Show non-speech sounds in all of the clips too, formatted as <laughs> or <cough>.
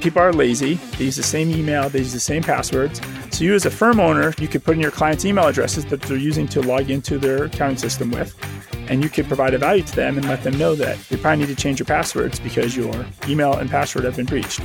people are lazy. They use the same email, they use the same passwords. So you as a firm owner, you could put in your client's email addresses that they're using to log into their accounting system with. And you could provide a value to them and let them know that they probably need to change your passwords because your email and password have been breached.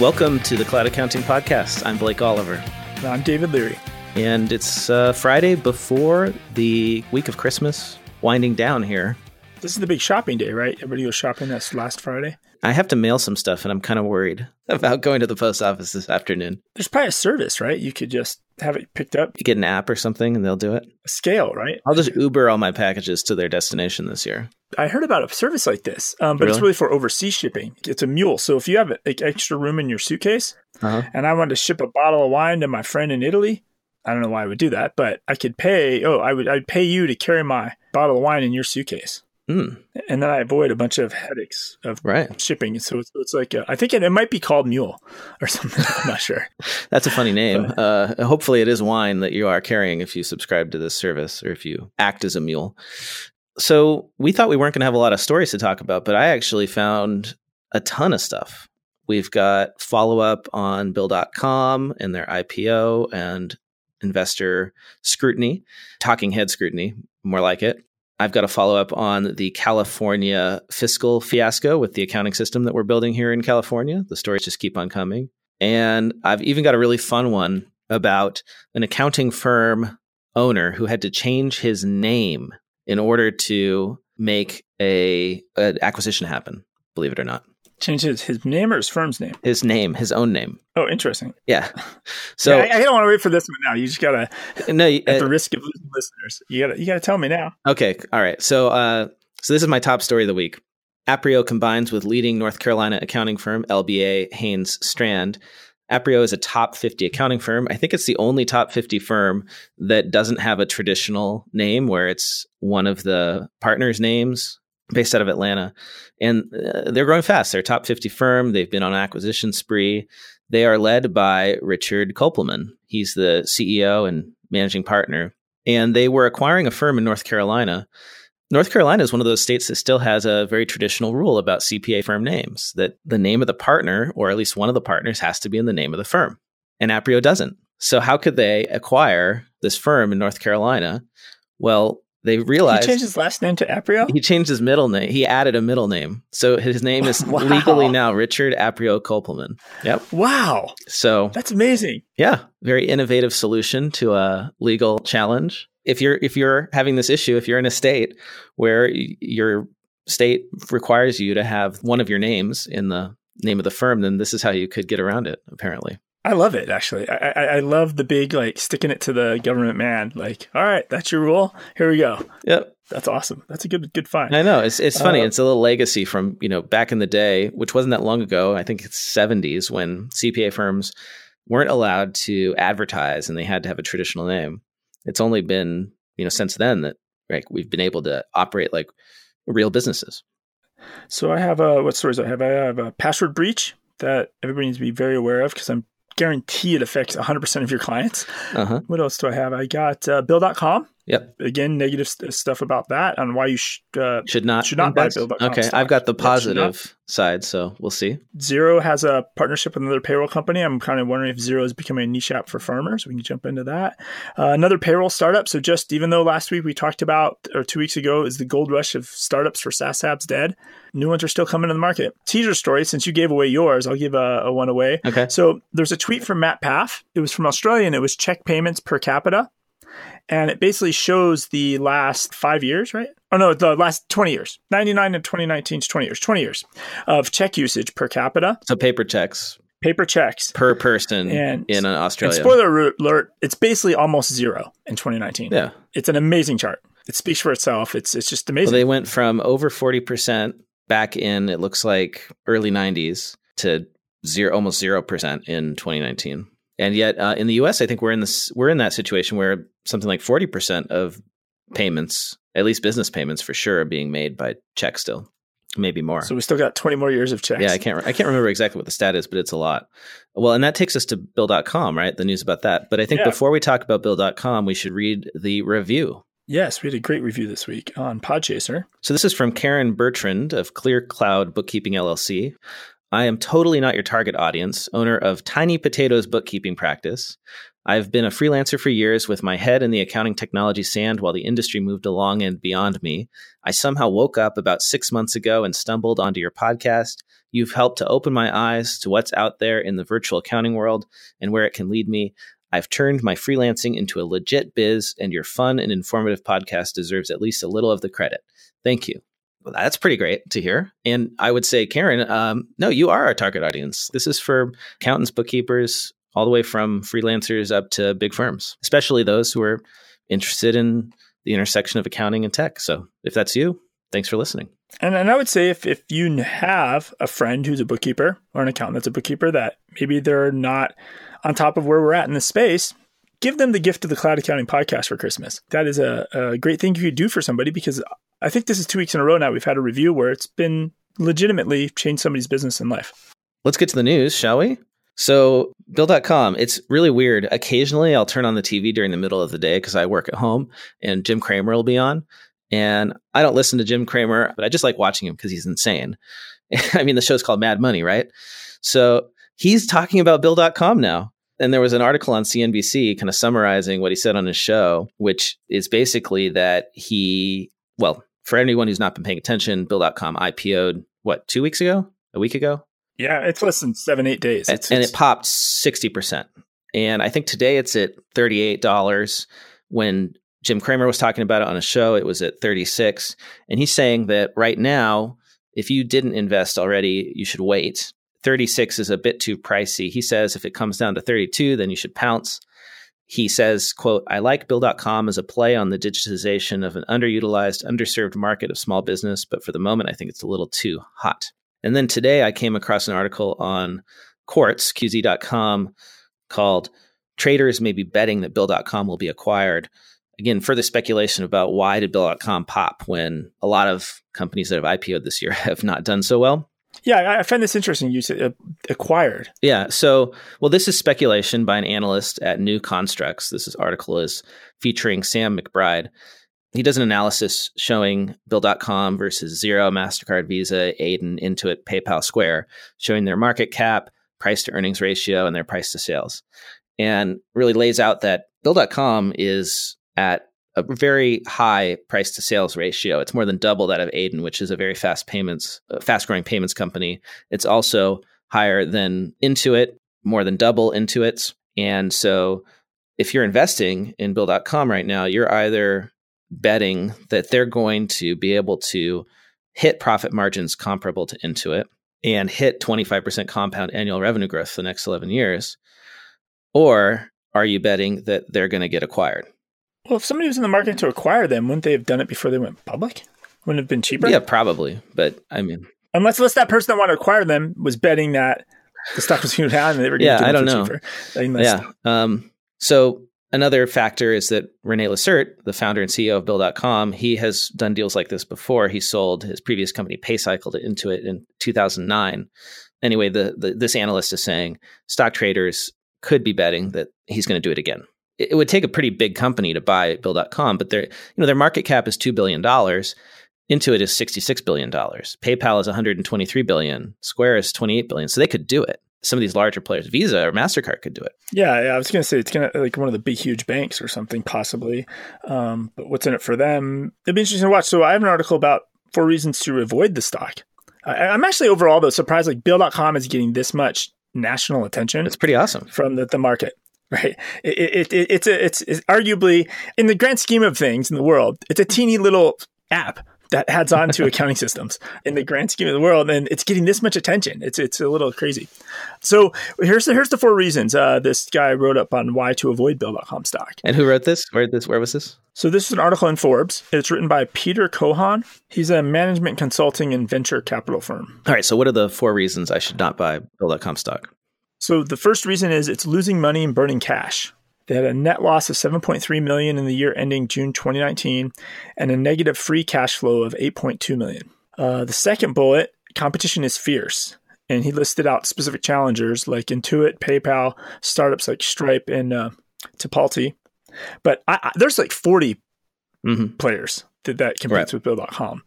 Welcome to the Cloud Accounting Podcast. I'm Blake Oliver. And I'm David Leary. And it's uh, Friday before the week of Christmas, winding down here. This is the big shopping day, right? Everybody goes shopping. That's last Friday. I have to mail some stuff, and I'm kind of worried <laughs> about going to the post office this afternoon. There's probably a service, right? You could just have it picked up. You get an app or something, and they'll do it. A scale, right? I'll just Uber all my packages to their destination this year. I heard about a service like this, um, but Really? it's really for overseas shipping. It's a mule. So if you have like extra room in your suitcase, Uh-huh. and I wanted to ship a bottle of wine to my friend in Italy, I don't know why I would do that, but I could pay. Oh, I would. I'd pay you to carry my bottle of wine in your suitcase, Mm, and then I avoid a bunch of headaches of right. shipping. So it's, it's like a, I think it, it might be called mule or <laughs> something. I'm not sure. <laughs> That's a funny name. Uh, hopefully, it is wine that you are carrying if you subscribe to this service or if you act as a mule. So, we thought we weren't going to have a lot of stories to talk about, but I actually found a ton of stuff. We've got follow up on Bill.com and their IPO and investor scrutiny, talking head scrutiny, more like it. I've got a follow up on the California fiscal fiasco with the accounting system that we're building here in California. The stories just keep on coming. And I've even got a really fun one about an accounting firm owner who had to change his name in order to make a an acquisition happen. Believe it or not, Change his, his name or his firm's name. his name, his own name. Oh, interesting. Yeah. <laughs> So So I, I don't want to wait for this one now. You just gotta, <laughs> no, at the uh, risk of losing listeners, you gotta you gotta tell me now. okay, all right. So uh, so this is my top story of the week. Aprio combines with leading North Carolina accounting firm LBA Haynes Strand. Aprio is a top 50 accounting firm. I think it's the only top 50 firm that doesn't have a traditional name where it's one of the partners' names based out of Atlanta. And uh, they're growing fast. They're a top 50 firm. They've been on an acquisition spree. They are led by Richard Kopelman. He's the CEO and managing partner. And they were acquiring a firm in North Carolina. North Carolina is one of those states that still has a very traditional rule about CPA firm names that the name of the partner, or at least one of the partners, has to be in the name of the firm. And Aprio doesn't. So, how could they acquire this firm in North Carolina? Well, they realized He changed his last name to Aprio. he changed his middle name. He added a middle name. So his name is <laughs> Wow. legally now Richard Aprio Kopelman. Yep. Wow, So that's amazing. yeah, very innovative solution to a legal challenge. If you're if you're having this issue, if you're in a state where your state requires you to have one of your names in the name of the firm, then this is how you could get around it. Apparently, I love it. Actually, I, I I love the big like sticking it to the government man. Like, all right, that's your rule. Here we go. yep. That's awesome. That's a good good find. I know it's it's funny. Uh, it's a little legacy from you know back in the day, which wasn't that long ago. I think it's seventies when CPA firms weren't allowed to advertise and they had to have a traditional name. It's only been you know since then that like we've been able to operate like real businesses. So I have a what stories do I have? I have a password breach that everybody needs to be very aware of because I'm guarantee it affects 100% of your clients. Uh huh. What else do I have? I got uh, Bill.com. Yep. Again, negative st- stuff about that on why you sh- uh, Should not Should not buy invest? Bill.com Okay, stock. I've got the positive side, so we'll see. Xero has a partnership with another payroll company. I'm kind of wondering if Xero is becoming a niche app for farmers. We can jump into that. Uh, another payroll startup. So just even though last week we talked about, or two weeks ago, is the gold rush of startups for SaaS apps dead, new ones are still coming to the market. Teaser story. Since you gave away yours, I'll give a, a one away. Okay. So there's a tweet from Matt Paff. It was from Australia and it was check payments per capita. And it basically shows the last five years, right? Oh, no, the last 20 years. 99 and 2019 is 20 years, 20 years of check usage per capita, So paper checks paper checks. per person And- in uh, And Australia. spoiler alert, it's basically almost zero in 2019. yeah. It's an amazing chart. It speaks for itself. It's it's just Well, amazing. they went from over 40% back in, it looks like early 90s to zero, almost 0% in 2019. And yet uh, in the US, I think we're in this, we're in that situation where something like 40% of payments, at least business payments for sure, are being made by check still, maybe more. so we still got 20 more years of checks. Yeah, I can't. I can't remember exactly what the stat is, but it's a lot. Well, and that takes us to Bill.com, right? The news about that. But I think Yeah. before we talk about Bill.com, we should read the review Yes, we had a great review this week on Podchaser. So this is from Karen Bertrand of Clear Cloud Bookkeeping LLC. I am totally not your target audience, owner of Tiny Potatoes Bookkeeping Practice. I've been a freelancer for years with my head in the accounting technology sand while the industry moved along and beyond me. I somehow woke up about six months ago and stumbled onto your podcast. You've helped to open my eyes to what's out there in the virtual accounting world and where it can lead me. I've turned my freelancing into a legit biz, and your fun and informative podcast deserves at least a little of the credit. Thank you. Well, that's pretty great to hear. And I would say, Karen, um, no, you are our target audience. This is for accountants, bookkeepers, all the way from freelancers up to big firms, especially those who are interested in the intersection of accounting and tech. So if that's you, thanks for listening. And, and I would say if, if you have a friend who's a bookkeeper or an accountant that's a bookkeeper that maybe they're not on top of where we're at in this space, give them the gift of the Cloud Accounting Podcast for Christmas. That is a, a great thing you could do for somebody because I think this is two weeks in a row now we've had a review where it's been legitimately changed somebody's business and life. Let's get to the news, shall we? So, Bill.com, it's really weird. Occasionally, I'll turn on the TV during the middle of the day because I work at home and Jim Cramer will be on. And I don't listen to Jim Cramer, but I just like watching him because he's insane. <laughs> I mean, the show's called Mad Money, right? So, he's talking about Bill.com now. And there was an article on CNBC kind of summarizing what he said on his show, which is basically that he, well, for anyone who's not been paying attention, Bill.com IPO'd what, two weeks ago? A week ago? Yeah, it's less than seven, eight days. It's, and it's, it popped 60%. And I think today it's at $38. When Jim Cramer was talking about it on a show, it was at 36. And he's saying that right now, if you didn't invest already, you should wait. 36 is a bit too pricey. He says if it comes down to 32, then you should pounce. He says, quote, I like Bill.com as a play on the digitization of an underutilized, underserved market of small business, but for the moment, I think it's a little too hot. And then today I came across an article on Quartz, QZ.com, called Traders May Be Betting That Bill.com Will Be Acquired. Again, further speculation about why did Bill.com pop when a lot of companies that have IPO'd this year <laughs> have not done so well. Yeah, I find this interesting. You said uh, acquired. Yeah. So, well, this is speculation by an analyst at New Constructs. This is, article is featuring Sam McBride he does an analysis showing Bill.com versus Xero, MasterCard, Visa, Adyen, Intuit, PayPal, Square, showing their market cap, price to earnings ratio, and their price to sales. And really lays out that Bill.com is at a very high price to sales ratio. It's more than double that of Adyen, which is a very fast payments, uh, fast growing payments company. It's also higher than Intuit, more than double Intuit's. And so if you're investing in Bill.com right now, you're either betting that they're going to be able to hit profit margins comparable to Intuit and hit 25% compound annual revenue growth for the next 11 years? Or are you betting that they're going to get acquired? Well, if somebody was in the market to acquire them, wouldn't they have done it before they went public? Wouldn't it have been cheaper? Yeah, probably. But I mean, unless, unless that person that wanted to acquire them was betting that the stock was going down and they were going yeah, to I don't know. cheaper. Yeah. Um, so Another factor is that Rene Lacerte, the founder and CEO of Bill.com, he has done deals like this before. He sold his previous company PayCycle to Intuit in 2009. Anyway, the, the, this analyst is saying stock traders could be betting that he's going to do it again. It, would take a pretty big company to buy Bill.com, but their you know their market cap is two billion dollars. Intuit is sixty six billion dollars. PayPal is one hundred and twenty three billion. Square is twenty eight billion. So they could do it some of these larger players, Visa or Mastercard, could do it. Yeah, yeah I was going to say it's going to like one of the big, huge banks or something, possibly. Um, but what's in it for them? It'd be interesting to watch. So I have an article about four reasons to avoid the stock. I, I'm actually overall though surprised. Like Bill.com is getting this much national attention. It's pretty awesome from the, the market. Right, it, it, it, it's a, it's, it's arguably in the grand scheme of things in the world, it's a teeny little app that adds on to <laughs> accounting systems in the grand scheme of the world, and it's getting this much attention. It's it's a little crazy. So here's the here's the four reasons uh, this guy wrote up on why to avoid Bill.com stock. And who wrote this? Where this? Where was this? So this is an article in Forbes. It's written by Peter Cohan. He's a management consulting and venture capital firm. All right. So what are the four reasons I should not buy Bill.com stock? So the first reason is it's losing money and burning cash. They had a net loss of 7.3 million in the year ending June 2019 and a negative free cash flow of 8.2 million. Uh, the second bullet, competition is fierce. And he listed out specific challengers like Intuit, PayPal, startups like Stripe, and uh, Tipalti. But I, I, there's like 40 mm-hmm. players that, that competes right. with Bill.com.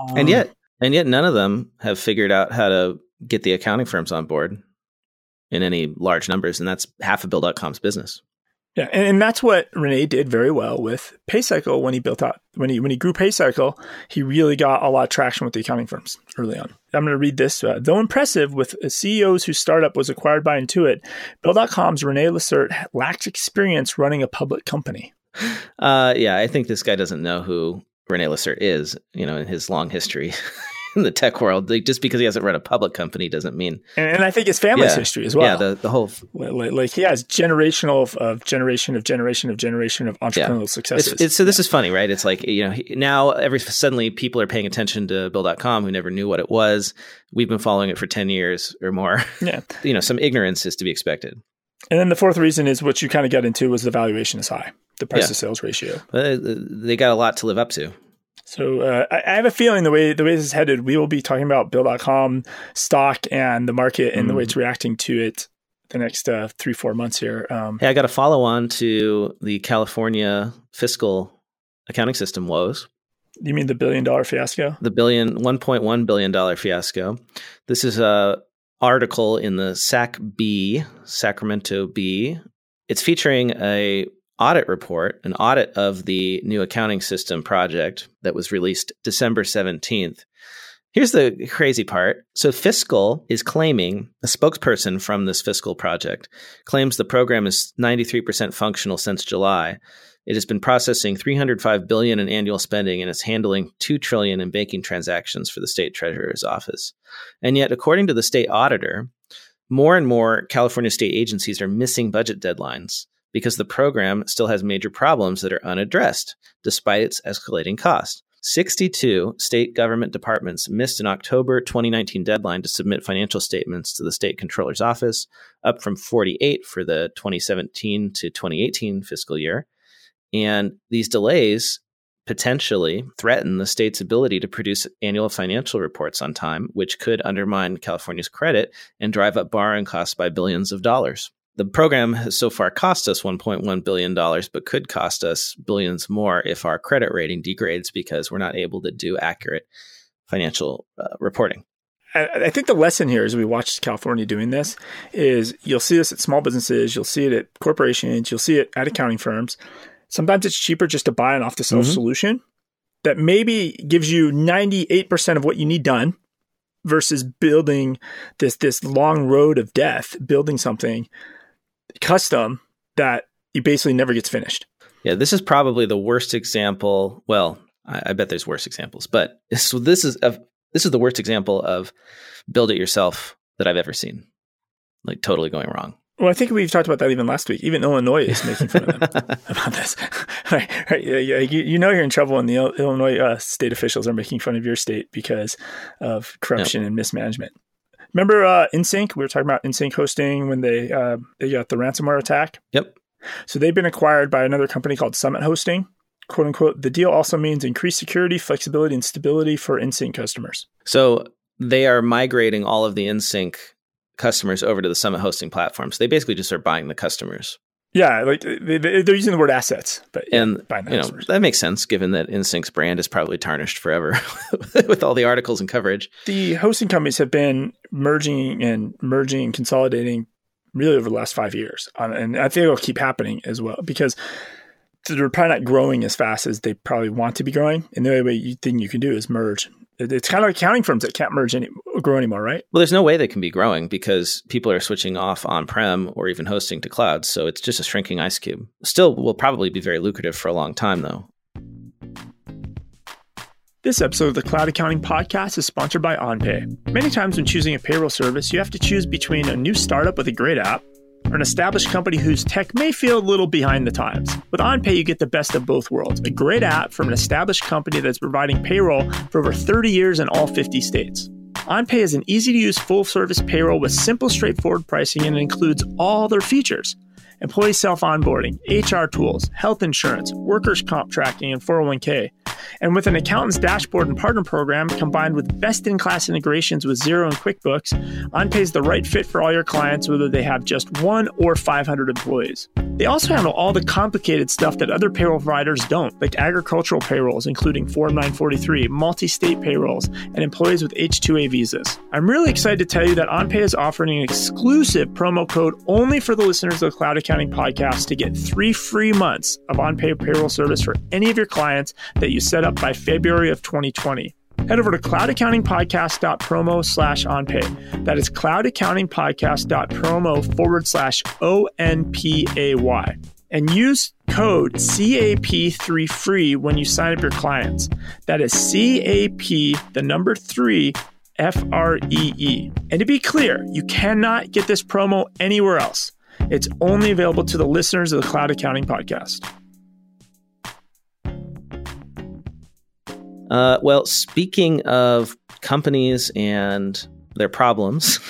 Um, and yet, and yet, none of them have figured out how to get the accounting firms on board in any large numbers, and that's half of Bill.com's business. Yeah, and, and that's what Rene did very well with PayCycle when he built out when he when he grew PayCycle, he really got a lot of traction with the accounting firms early on. I'm going to read this. Uh, Though impressive, with CEOs whose startup was acquired by Intuit, Bill.com's Rene Lacerte lacks experience running a public company. Uh, yeah, I think this guy doesn't know who Rene Lacerte is. You know, in his long history. <laughs> in the tech world. Like, just because he hasn't run a public company doesn't mean. And, and I think his family's yeah, history as well. Yeah, the, the whole like, like, he has generational of, of, generation of generation of generation of entrepreneurial yeah. successes. It's, it's, so this is funny, right? It's like you know now every suddenly people are paying attention to Bill.com who never knew what it was. We've been following it for ten years or more. Yeah, <laughs> you know some ignorance is to be expected. And then the fourth reason is what you kind of get into was the valuation is high, the price yeah. to sales ratio. Uh, they got a lot to live up to. So uh, I, I have a feeling the way the way this is headed, we will be talking about Bill.com stock and the market and mm. the way mm. it's reacting to it the next uh, three four months here. Um, hey, I got a follow on to the California fiscal accounting system woes. You mean the billion dollar fiasco? The billion, one point one billion dollar fiasco. This is a article in the SAC B, Sacramento Bee. It's featuring a audit report, an audit of the new accounting system project that was released December 17th. Here's the crazy part. So, Fiscal is claiming, a spokesperson from this Fiscal project claims the program is 93% functional since July. It has been processing 305 billion in annual spending and is handling 2 trillion in banking transactions for the state treasurer's office. And yet, according to the state auditor, more and more California state agencies are missing budget deadlines because the program still has major problems that are unaddressed despite its escalating cost. 62 state government departments missed an October 2019 deadline to submit financial statements to the state controller's office, up from 48 for the 2017 to 2018 fiscal year. And these delays potentially threaten the state's ability to produce annual financial reports on time, which could undermine California's credit and drive up borrowing costs by billions of dollars. The program has so far cost us $1.1 billion, but could cost us billions more if our credit rating degrades because we're not able to do accurate financial uh, reporting. I think the lesson here as we watch California doing this is you'll see this at small businesses, you'll see it at corporations, you'll see it at accounting firms. Sometimes it's cheaper just to buy an off the shelf mm-hmm. solution that maybe gives you 98% of what you need done versus building this this long road of death, building something custom that you basically never gets finished. Yeah, this is probably the worst example. Well, I, I bet there's worse examples, but <laughs> so this is a, this is the worst example of build it yourself that I've ever seen. Like totally going wrong. Well, I think we've talked about that even last week. Even Illinois is making fun of them <laughs> about this. <laughs> right, right, yeah, you, you, know you're in trouble when the Illinois uh, state officials are making fun of your state because of corruption and mismanagement. Remember uh, Insynq? We were talking about Insynq hosting when they uh, they got the ransomware attack. Yep. So they've been acquired by another company called Summit Hosting. "Quote unquote." The deal also means increased security, flexibility, and stability for Insynq customers. So they are migrating all of the Insynq customers over to the Summit hosting platform. So they basically just are buying the customers. Yeah, like they, are using the word assets, but yeah, and you know that makes sense given that Insynq's brand is probably tarnished forever <laughs> with all the articles and coverage. The hosting companies have been merging and merging and consolidating really over the last five years, and I think it'll keep happening as well because they're probably not growing as fast as they probably want to be growing. And the only way you, thing you can do is merge it's kind of like accounting firms that can't merge any grow anymore, right? Well, there's no way they can be growing because people are switching off on prem or even hosting to cloud. So it's just a shrinking ice cube. Still will probably be very lucrative for a long time, though. This episode of the Cloud Accounting Podcast is sponsored by OnPay. Many times when choosing a payroll service, you have to choose between a new startup with a great app an established company whose tech may feel a little behind the times. With OnPay, you get the best of both worlds a great app from an established company that's providing payroll for over 30 years in all 50 states. OnPay is an easy to use full service payroll with simple, straightforward pricing and includes all their features employee self onboarding, HR tools, health insurance, workers' comp tracking, and 401k. And with an accountant's dashboard and partner program combined with best in class integrations with Xero and QuickBooks, OnPay is the right fit for all your clients, whether they have just one or 500 employees. They also handle all the complicated stuff that other payroll providers don't, like agricultural payrolls, including Form 943, multi state payrolls, and employees with H 2A visas. I'm really excited to tell you that OnPay is offering an exclusive promo code only for the listeners of the Cloud Accounting Podcast to get three free months of OnPay payroll service for any of your clients that you set up by February of 2020 head over to cloudaccountingpodcast.promo slash onpay. That is cloudaccountingpodcast.promo forward slash O-N-P-A-Y. And use code CAP3 free when you sign up your clients. That is CAP, the number three, F R E E. And to be clear, you cannot get this promo anywhere else. It's only available to the listeners of the Cloud Accounting Podcast. Uh, well, speaking of companies and their problems,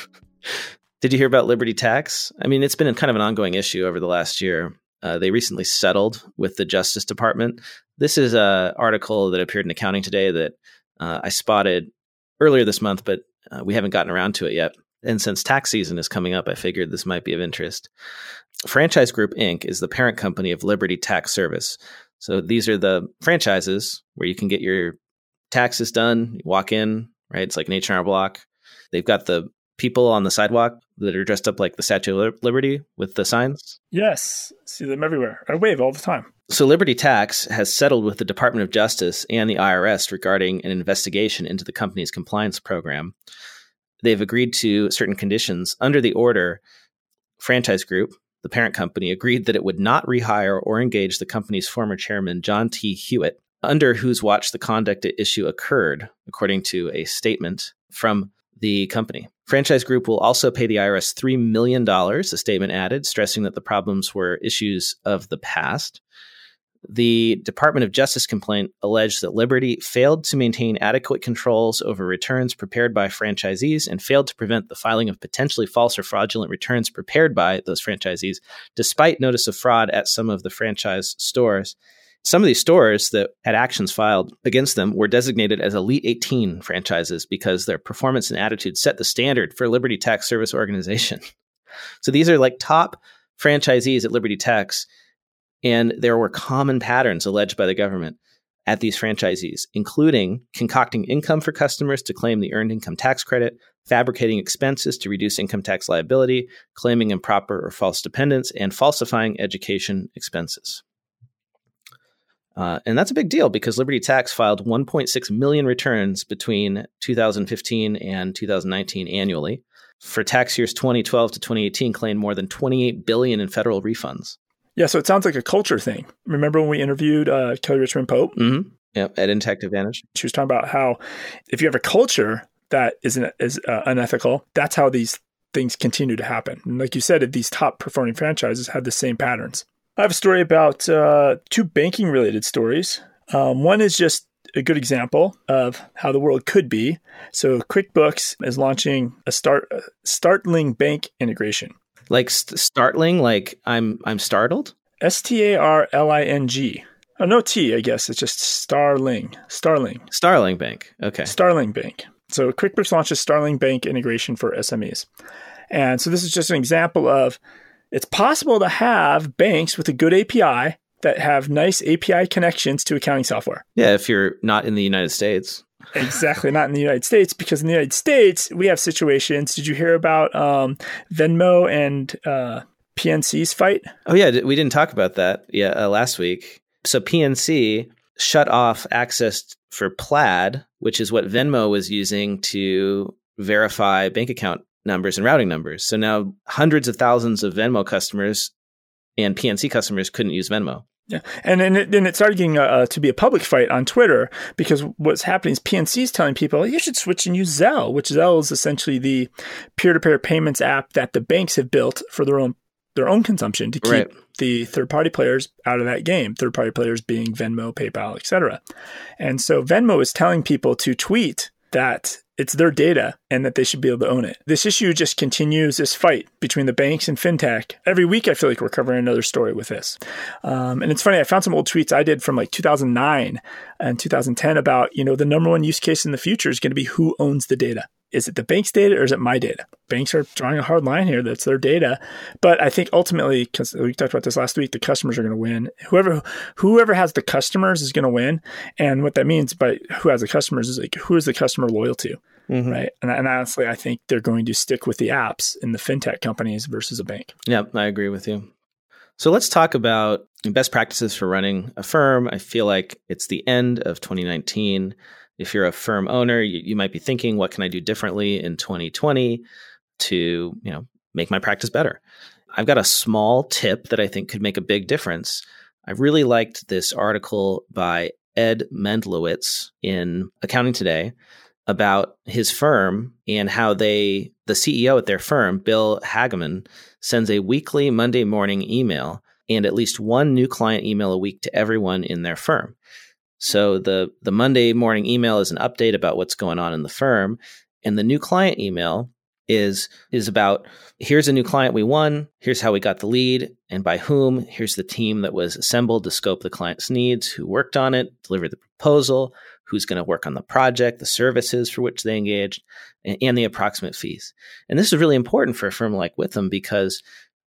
<laughs> did you hear about Liberty Tax? I mean, it's been kind of an ongoing issue over the last year. Uh, they recently settled with the Justice Department. This is an article that appeared in Accounting Today that uh, I spotted earlier this month, but uh, we haven't gotten around to it yet. And since tax season is coming up, I figured this might be of interest. Franchise Group Inc. is the parent company of Liberty Tax Service. So these are the franchises where you can get your taxes done. You walk in, right? It's like an H&R block. They've got the people on the sidewalk that are dressed up like the Statue of Liberty with the signs. Yes, see them everywhere. I wave all the time. So Liberty Tax has settled with the Department of Justice and the IRS regarding an investigation into the company's compliance program. They've agreed to certain conditions. Under the order, Franchise Group, the parent company, agreed that it would not rehire or engage the company's former chairman, John T. Hewitt, under whose watch the conduct at issue occurred, according to a statement from the company. Franchise Group will also pay the IRS $3 million, a statement added, stressing that the problems were issues of the past. The Department of Justice complaint alleged that Liberty failed to maintain adequate controls over returns prepared by franchisees and failed to prevent the filing of potentially false or fraudulent returns prepared by those franchisees, despite notice of fraud at some of the franchise stores. Some of these stores that had actions filed against them were designated as Elite 18 franchises because their performance and attitude set the standard for Liberty Tax Service Organization. <laughs> So these are like top franchisees at Liberty Tax, and there were common patterns alleged by the government at these franchisees, including concocting income for customers to claim the earned income tax credit, fabricating expenses to reduce income tax liability, claiming improper or false dependents, and falsifying education expenses. Uh, and that's a big deal because Liberty Tax filed 1.6 million returns between 2015 and 2019 annually. For tax years 2012 to 2018, claimed more than 28 billion in federal refunds. Yeah, so it sounds like a culture thing. Remember when we interviewed uh, Kelly Richmond Pope? Mm-hmm. Yep, at Intacct Advantage. She was talking about how if you have a culture that isn't is uh, unethical, that's how these things continue to happen. And like you said, if these top performing franchises have the same patterns. I have a story about uh, two banking related stories. Um, one is just a good example of how the world could be. So, QuickBooks is launching a start a startling bank integration. Like st- startling, like I'm I'm startled. S T A R L I N G. Oh, no T, I guess. It's just Starling. Starling. Starling Bank. Okay. Starling Bank. So QuickBooks launches Starling Bank integration for SMEs. And so this is just an example of it's possible to have banks with a good API that have nice API connections to accounting software. Yeah, if you're not in the United States. exactly, not in the United States, because in the United States, we have situations. Did you hear about um, Venmo and uh, PNC's fight? Oh, yeah, we didn't talk about that yeah, uh, last week. So PNC shut off access for Plaid, which is what Venmo was using to verify bank account numbers and routing numbers. So now hundreds of thousands of Venmo customers and PNC customers couldn't use Venmo. Yeah, and then it, then it started getting uh, uh, to be a public fight on Twitter because what's happening is PNC is telling people you should switch and use Zelle, which Zelle is essentially the peer-to-peer payments app that the banks have built for their own their own consumption to keep right. the third-party players out of that game. Third-party players being Venmo, PayPal, etc. And so Venmo is telling people to tweet that it's their data and that they should be able to own it. This issue just continues this fight between the banks and fintech. Every week, I feel like we're covering another story with this. Um, and it's funny, I found some old tweets I did from like 2009 and 2010 about, you know, the number one use case in the future is going to be who owns the data. Is it the bank's data or is it my data? Banks are drawing a hard line here. That's their data. But I think ultimately, because we talked about this last week, the customers are going to win. Whoever whoever has the customers is going to win. And what that means by who has the customers is like who is the customer loyal to? Mm-hmm. Right. And, and honestly, I think they're going to stick with the apps in the fintech companies versus a bank. Yep, I agree with you. So let's talk about best practices for running a firm. I feel like it's the end of 2019 if you're a firm owner, you, you might be thinking, what can I do differently in 2020 to, you know, make my practice better? I've got a small tip that I think could make a big difference. I really liked this article by Ed Mendlowitz in Accounting Today about his firm and how they, the CEO at their firm, Bill Hagaman, sends a weekly Monday morning email and at least one new client email a week to everyone in their firm. So the the Monday morning email is an update about what's going on in the firm, and the new client email is is about here's a new client we won, here's how we got the lead. And by whom, here's the team that was assembled to scope the client's needs, who worked on it, delivered the proposal, who's going to work on the project, the services for which they engaged, and, and the approximate fees. And this is really important for a firm like Withum because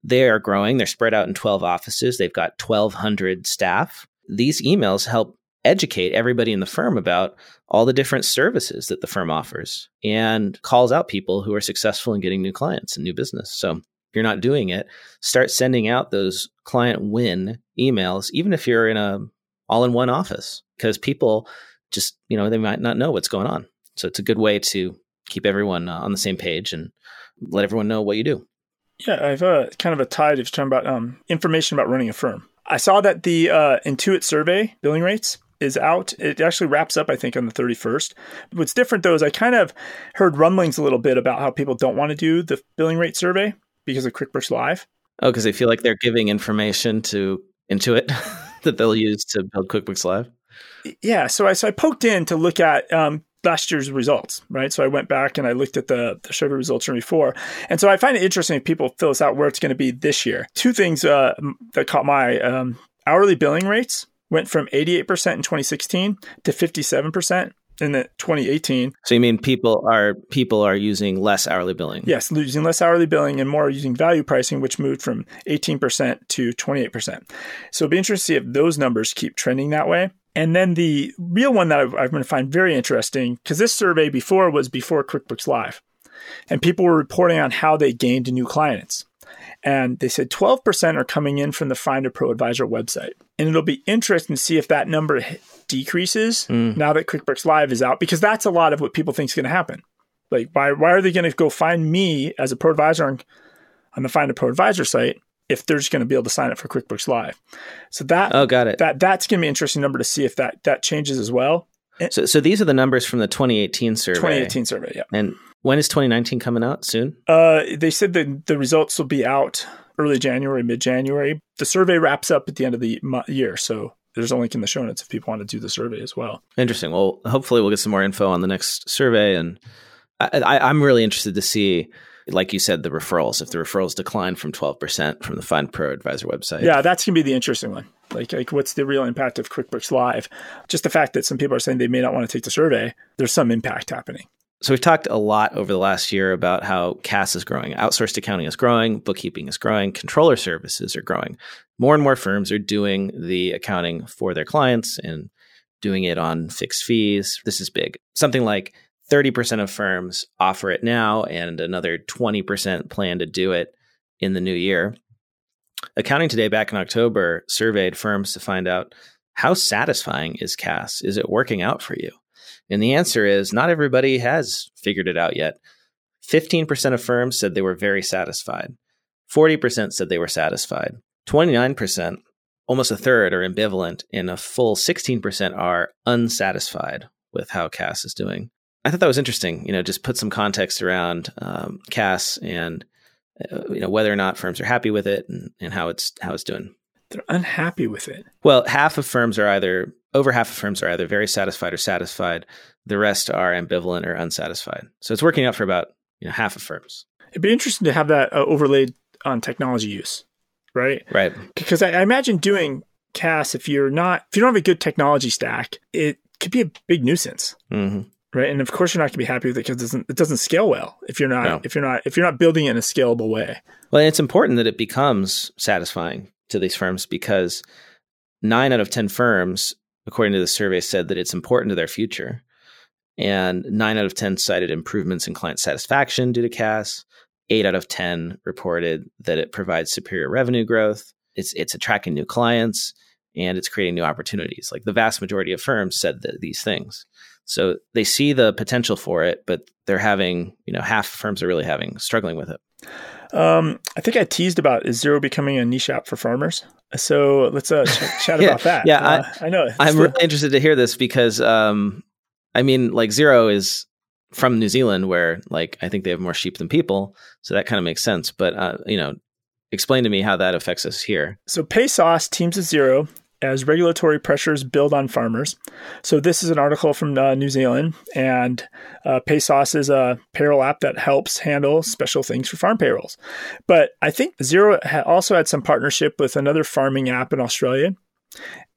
they are growing, they're spread out in 12 offices, they've got 1200 staff. These emails help educate everybody in the firm about all the different services that the firm offers and calls out people who are successful in getting new clients and new business. So if you're not doing it, start sending out those client win emails, even if you're in a all in one office, because people just, you know, they might not know what's going on. So it's a good way to keep everyone uh, on the same page and let everyone know what you do. Yeah, I've uh, kind of a tide of talking about um, information about running a firm. I saw that the uh, Intuit survey billing rates is out. It actually wraps up, I think, on the 31st. What's different though is I kind of heard rumblings a little bit about how people don't want to do the billing rate survey because of QuickBooks Live. Oh, because they feel like they're giving information to Intuit <laughs> that they'll use to build QuickBooks Live. Yeah, so I so I poked in to look at um, last year's results, right? So I went back and I looked at the, the survey results from before. And so I find it interesting if people fill us out where it's going to be this year. Two things uh, that caught my um, hourly billing rates went from 88% in 2016 to 57% in the 2018. So you mean people are people are using less hourly billing? Yes, using less hourly billing and more using value pricing, which moved from 18% to 28%. So it'll be interesting to see if those numbers keep trending that way. And then the real one that I've, I'm going to find very interesting, because this survey before was before QuickBooks Live, and people were reporting on how they gained new clients. And they said 12% are coming in from the Find a Pro Advisor website. And it'll be interesting to see if that number decreases mm. now that QuickBooks Live is out, because that's a lot of what people think is going to happen. Like, why, why are they going to go find me as a pro advisor on, on the Find a Pro Advisor site if they're just going to be able to sign up for QuickBooks Live? So that oh, got it. That that's going to be an interesting number to see if that that changes as well. So, so these are the numbers from the 2018 survey. 2018 survey, yeah. And when is 2019 coming out? Soon? Uh, they said that the results will be out early January, mid January. The survey wraps up at the end of the year, so there's a link in the show notes if people want to do the survey as well. Interesting. Well, hopefully we'll get some more info on the next survey, and I, am really interested to see, like you said, the referrals. If the referrals decline from 12% from the Find Pro Advisor website, yeah, that's gonna be the interesting one. Like, like what's the real impact of QuickBooks Live? Just the fact that some people are saying they may not want to take the survey. There's some impact happening. So we've talked a lot over the last year about how CAS is growing, outsourced accounting is growing, bookkeeping is growing, controller services are growing. More and more firms are doing the accounting for their clients and doing it on fixed fees. This is big. Something like 30% of firms offer it now and another 20% plan to do it in the new year. Accounting Today back in October surveyed firms to find out how satisfying is CAS? Is it working out for you? And the answer is not everybody has figured it out yet. 15% of firms said they were very satisfied. 40% said they were satisfied. 29%, almost a third, are ambivalent, and a full 16% are unsatisfied with how CAS is doing. I thought that was interesting. You know, just put some context around um, CAS and uh, you know whether or not firms are happy with it and, and how it's how it's doing. They're unhappy with it. Well, half of firms are either over half of firms are either very satisfied or satisfied. The rest are ambivalent or unsatisfied. So it's working out for about you know half of firms. It'd be interesting to have that uh, overlaid on technology use, right? Right. Because I, I imagine doing CAS if you're not if you don't have a good technology stack, it could be a big nuisance. Mm-hmm. Right. And of course you're not gonna be happy with it because it doesn't it doesn't scale well if you're not No. if you're not if you're not building it in a scalable way. Well, it's important that it becomes satisfying to these firms because nine out of 10 firms, according to the survey, said that it's important to their future. And nine out of 10 cited improvements in client satisfaction due to CAS. Eight out of 10 reported that it provides superior revenue growth. It's, it's attracting new clients and it's creating new opportunities. Like the vast majority of firms said that these things. So they see the potential for it, but they're having, you know, half firms are really having struggling with it. Um, I think I teased about is Xero becoming a niche app for farmers. So let's uh, ch- <laughs> chat Yeah, about that. yeah, Uh, I, know. It's I'm the- really interested to hear this because, um, I mean, like Xero is from New Zealand, where like I think they have more sheep than people, so that kind of makes sense. But uh, you know, explain to me how that affects us here. So PaySauce teams with Xero as regulatory pressures build on farmers. So this is an article from uh, New Zealand, and uh, PaySauce is a payroll app that helps handle special things for farm payrolls. But I think Xero ha- also had some partnership with another farming app in Australia.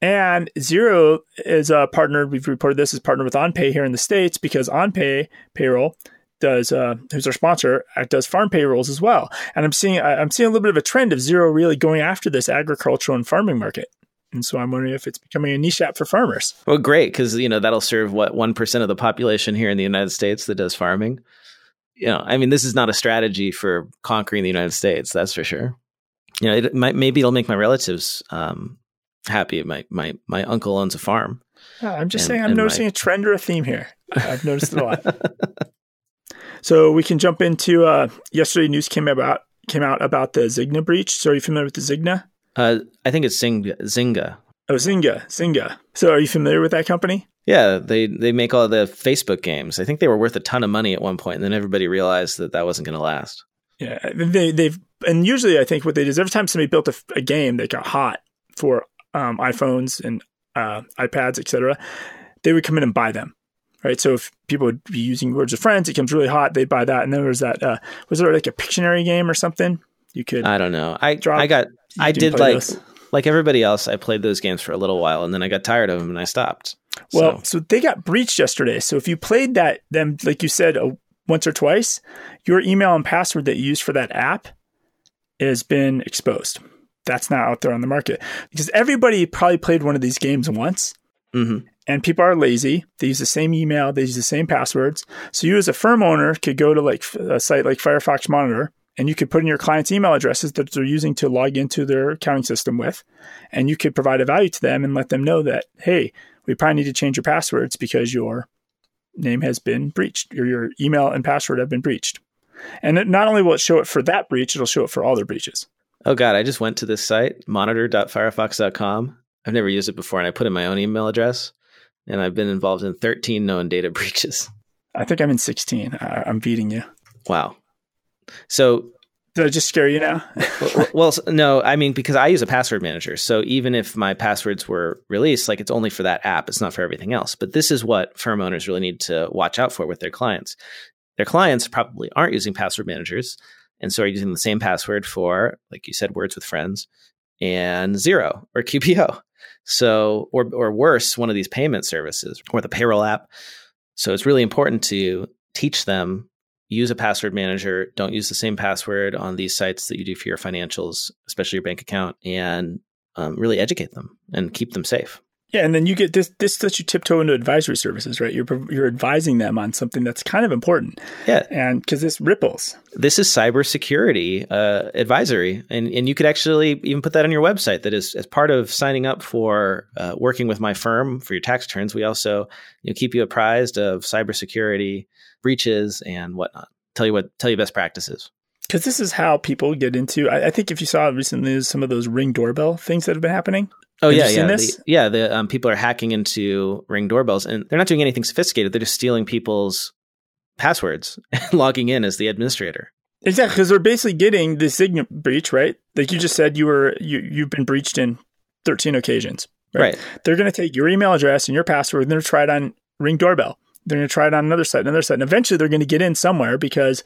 And Xero is a partner. We've reported this is partnered with OnPay here in the states because OnPay payroll does uh, who's our sponsor uh, does farm payrolls as well. And I'm seeing I'm seeing a little bit of a trend of Xero really going after this agricultural and farming market. And so I'm wondering if it's becoming a niche app for farmers. Well, great because you know that'll serve what one percent of the population here in the United States that does farming. You know, I mean, this is not a strategy for conquering the United States, that's for sure. You know, it might maybe it'll make my relatives um, happy. My my my uncle owns a farm. Uh, I'm just And- saying I'm noticing my- a trend or a theme here. I've noticed it a lot. <laughs> so we can jump into uh, yesterday. News came about came out about the Zigna breach. So are you familiar with the Zigna? Uh, I think it's Zynga. Zynga. Oh, Zynga, Zynga. So are you familiar with that company? Yeah, they they make all the Facebook games. I think they were worth a ton of money at one point, and then everybody realized that that wasn't going to last. Yeah, they they've and usually I think what they do is every time somebody built a, a game that got hot for um, iPhones and uh, iPads, etc., they would come in and buy them. Right, so if people would be using Words of Friends, it comes really hot. They'd buy that, and then there was that. Uh, was there like a Pictionary game or something? You could. I don't know. I Drop- I got I did like those. like everybody else. I played those games for a little while, and then I got tired of them, and I stopped. Well, So- so they got breached yesterday. So if you played that, them like you said, uh, once or twice, your email and password that you used for that app has been exposed. That's now out there on the market because everybody probably played one of these games once, Mhm. and people are lazy. They use the same email, they use the same passwords. So you, as a firm owner, could go to like a site like Firefox Monitor. And you could put in your client's email addresses that they're using to log into their accounting system with. And you could provide a value to them and let them know that, hey, we probably need to change your passwords because your name has been breached or your email and password have been breached. And it, not only will it show it for that breach, it'll show it for all their breaches. oh god, I just went to this site monitor.firefox.com. I've never used it before, and I put in my own email address, and I've been involved in 13 known data <laughs> breaches. I think I'm in 16. I, I'm beating you. Wow. So Did I just scare you now? well, well, no, I mean because I use a password manager. So even if my passwords were released, like it's only for that app, it's not for everything else. But this is what firm owners really need to watch out for with their clients. Their clients probably aren't using password managers, and so are using the same password for, like you said, Words with Friends and Xero or QBO. So, or or worse, one of these payment services or the payroll app. So it's really important to teach them use a password manager. Don't use the same password on these sites that you do for your financials, especially your bank account, and um, really educate them and keep them safe. Yeah, and then you get this. This lets you tiptoe into advisory services, right? You're you're advising them on something that's kind of important, Yeah, and because this ripples. this is cybersecurity uh, advisory, and and you could actually even put that on your website. That is as part of signing up for uh, working with my firm for your tax returns. We also you know, keep you apprised of cybersecurity breaches and whatnot. Tell you what, tell you best practices. Because this is how people get into. I, I think if you saw recently some of those ring doorbell things that have been happening. Oh Have yeah, yeah? The, yeah. The um, people are hacking into Ring doorbells, and they're not doing anything sophisticated. They're just stealing people's passwords and <laughs> logging in as the administrator. Exactly, because they're basically getting the Signet breach, right? Like you just said, you were you you've been breached in thirteen occasions. Right. They're going to take your email address and your password and they're going to try it on Ring Doorbell. They're going to try it on another site, another site. And eventually they're going to get in somewhere because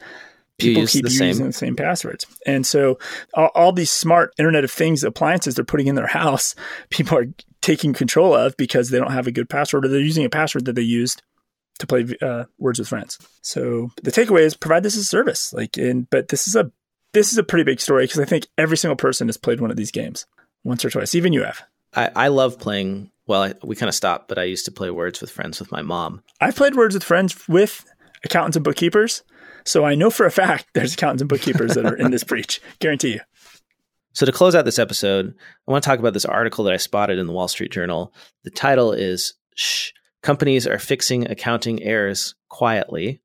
people keep the using the same passwords. And so all, all, these smart Internet of Things appliances they're putting in their house, <laughs> people are taking control of because they don't have a good password or they're using a password that they used to play uh, Words with Friends. So the takeaway is provide this as a service. Like, in, but this is a this is a pretty big story because I think every single person has played one of these games once or twice. Even you have. I, I love playing. Well, I, we kind of stopped, but I used to play Words with Friends with my mom. I've played Words with Friends with accountants and bookkeepers. So I know for a fact <laughs> there's accountants and bookkeepers that are in this breach. Guarantee you. So to close out this episode, I want to talk about this article that I spotted in the Wall Street Journal. The title is Shh, Companies Are Fixing Accounting Errors Quietly.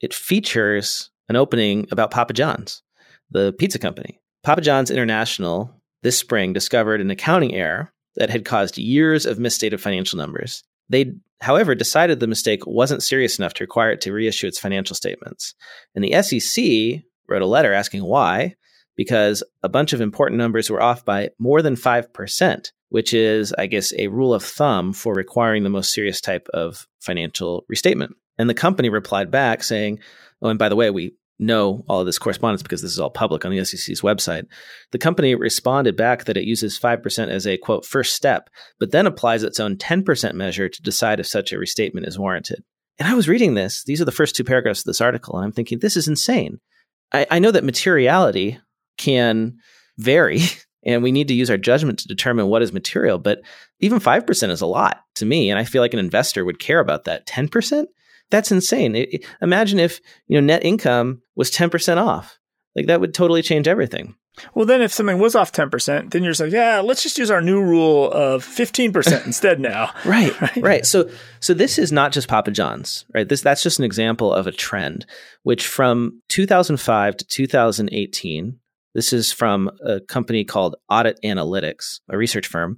It features an opening about Papa John's, the pizza company. Papa John's International this spring discovered an accounting error that had caused years of misstated financial numbers. They, however, decided the mistake wasn't serious enough to require it to reissue its financial statements. And the SEC wrote a letter asking why, because a bunch of important numbers were off by more than 5%, which is, I guess, a rule of thumb for requiring the most serious type of financial restatement. And the company replied back saying, Oh, and by the way, we know all of this correspondence because this is all public on the SEC's website. The company responded back that it uses 5% as a quote first step, but then applies its own 10% measure to decide if such a restatement is warranted. And I was reading this, these are the first two paragraphs of this article, and I'm thinking, this is insane. I, I know that materiality can vary, <laughs> and we need to use our judgment to determine what is material, but even 5% is a lot to me, and I feel like an investor would care about that. 10%? That's insane. It, it, imagine if you know net income was ten percent off. Like that would totally change everything. Well, then if something was off 10%, then you're just like, yeah, let's just use our new rule of 15% <laughs> instead now. <laughs> right, <laughs> right. Right. So so this is not just Papa John's, right? This that's just an example of a trend which from 2005 to 2018, this is from a company called Audit Analytics, a research firm.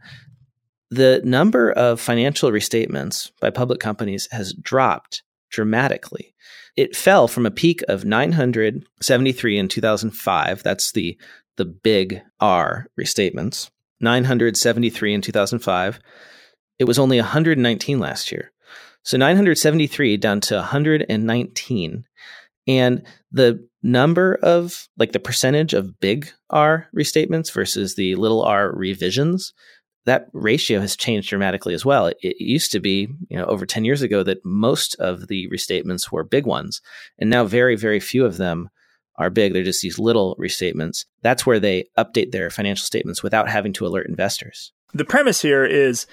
The number of financial restatements by public companies has dropped dramatically. It fell from a peak of 973 in 2005. That's the the big R restatements. 973 in 2005. It was only 119 last year. So 973 down to 119. And the number of, like the percentage of big R restatements versus the little r revisions that ratio has changed dramatically as well. It, it, used to be, you know, over 10 years ago that most of the restatements were big ones. And now very, very few of them are big. They're just these little restatements. That's where they update their financial statements without having to alert investors. The premise here is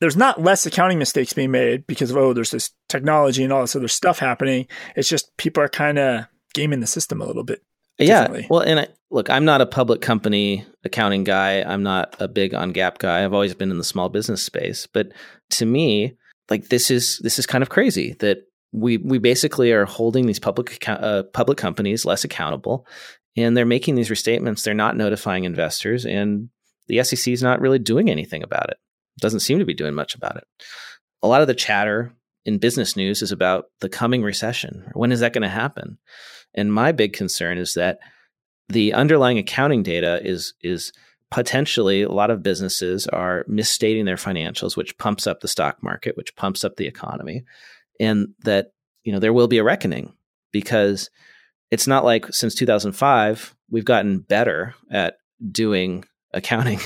there's not less accounting mistakes being made because of, oh, there's this technology and all this other stuff happening. It's just people are kind of gaming the system a little bit. Yeah. Well, and I, look, I'm not a public company accounting guy. I'm not a big on GAAP guy. I've always been in the small business space, but to me, like this is this is kind of crazy that we we basically are holding these public uh, public companies less accountable, and they're making these restatements. They're not notifying investors, and the SEC is not really doing anything about it. Doesn't seem to be doing much about it. A lot of the chatter in business news is about the coming recession. When is that going to happen? And my big concern is that the underlying accounting data is is potentially a lot of businesses are misstating their financials, which pumps up the stock market, which pumps up the economy, and that you know there will be a reckoning because it's not like since 2005 we've gotten better at doing <laughs> accounting.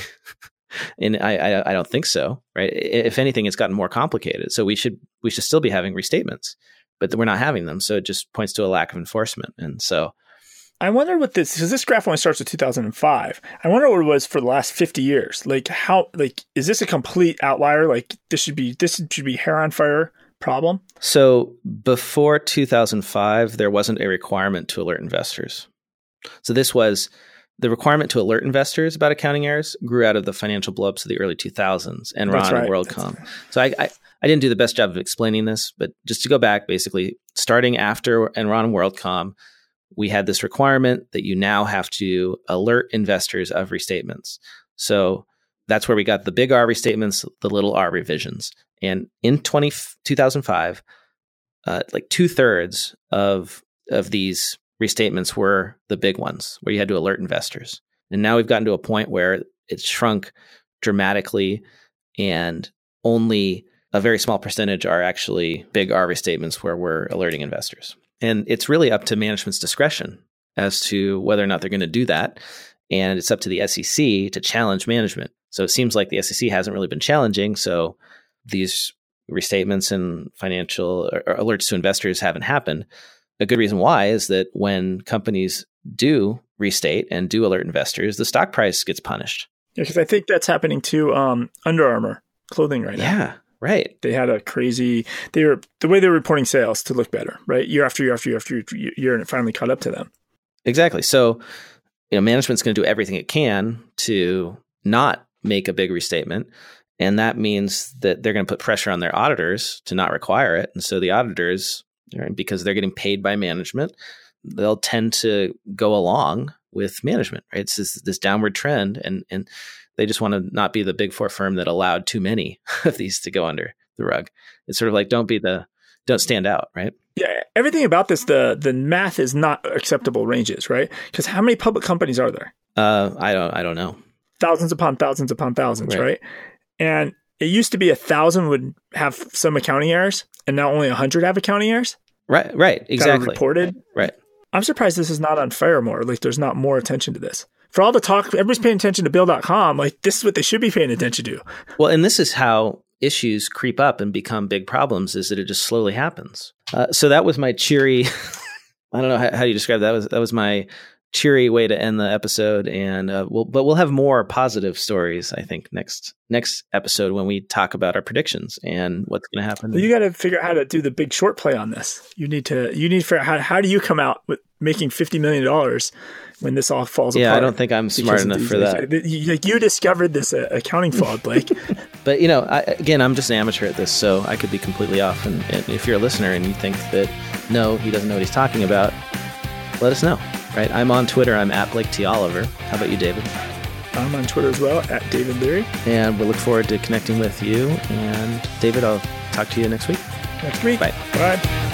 and I, I, I don't think so, right? If anything, it's gotten more complicated. So we should we should still be having restatements, but we're not having them. So it just points to a lack of enforcement. And so I wonder what this because this graph only starts with 2005. I wonder what it was for the last 50 years. Like how like is this a complete outlier? Like this should be this should be hair on fire problem. So before 2005, there wasn't a requirement to alert investors. So this was the requirement to alert investors about accounting errors grew out of the financial blowups of the early 2000s, Enron right. and WorldCom. Right. So I, I, I didn't do the best job of explaining this, but just to go back, basically starting after Enron and WorldCom we had this requirement that you now have to alert investors of restatements. So that's where we got the big R restatements, the little r revisions. And in 20, 2005, uh, like two thirds of of these restatements were the big ones where you had to alert investors. And now we've gotten to a point where it's shrunk dramatically and only a very small percentage are actually big R restatements where we're alerting investors. And it's really up to management's discretion as to whether or not they're going to do that. And it's up to the SEC to challenge management. So it seems like the SEC hasn't really been challenging. So these restatements and financial alerts to investors haven't happened. A good reason why is that when companies do restate and do alert investors, the stock price gets punished. Yeah, because I think that's happening to um, Under Armour clothing right now. Yeah, right. They had a crazy. They were the way they were reporting sales to look better, right? Year after year after year after year, and it finally caught up to them. Exactly. So, you know, management's going to do everything it can to not make a big restatement. And that means that they're going to put pressure on their auditors to not require it. And so the auditors, right, because they're getting paid by management, they'll tend to go along with management, right? It's this, this downward trend. And, and they just want to not be the big four firm that allowed too many <laughs> of these to go under the rug. It's sort of like, don't be the, don't stand out, right? Yeah, everything about this, the the math is not acceptable ranges, right? Because how many public companies are there? Uh, I don't, I don't know. Thousands upon thousands upon thousands, right? right? And it used to be a thousand would have some accounting errors, and now only a hundred have accounting errors. Right, right, exactly. reported. Right. I'm surprised this is not on fire more. Like, there's not more attention to this. For all the talk, everybody's paying attention to Bill.com. Like, this is what they should be paying attention to. Well, and this is how issues creep up and become big problems is that it just slowly happens. Uh, so that was my cheery. <laughs> I don't know how, how you describe that. that. Was that was my cheery way to end the episode and uh, we'll but we'll have more positive stories i think next next episode when we talk about our predictions and what's going to happen. Well, you got to figure out how to do the big short play on this. You need to you need to figure out how, how do you come out with making 50 million dollars when this all falls yeah, apart? yeah i don't think i'm smart enough for that. You, you discovered this uh, accounting fraud blake. <laughs> <laughs> But you know I, again i'm just an amateur at this so i could be completely off and, and if you're a listener and you think that no he doesn't know what he's talking about let us know right? I'm on Twitter. I'm at Blake T. Oliver. How about you, David? I'm on Twitter as well, at David Leary. And we look forward to connecting with you. And David, I'll talk to you next week. Next week. Bye. Bye.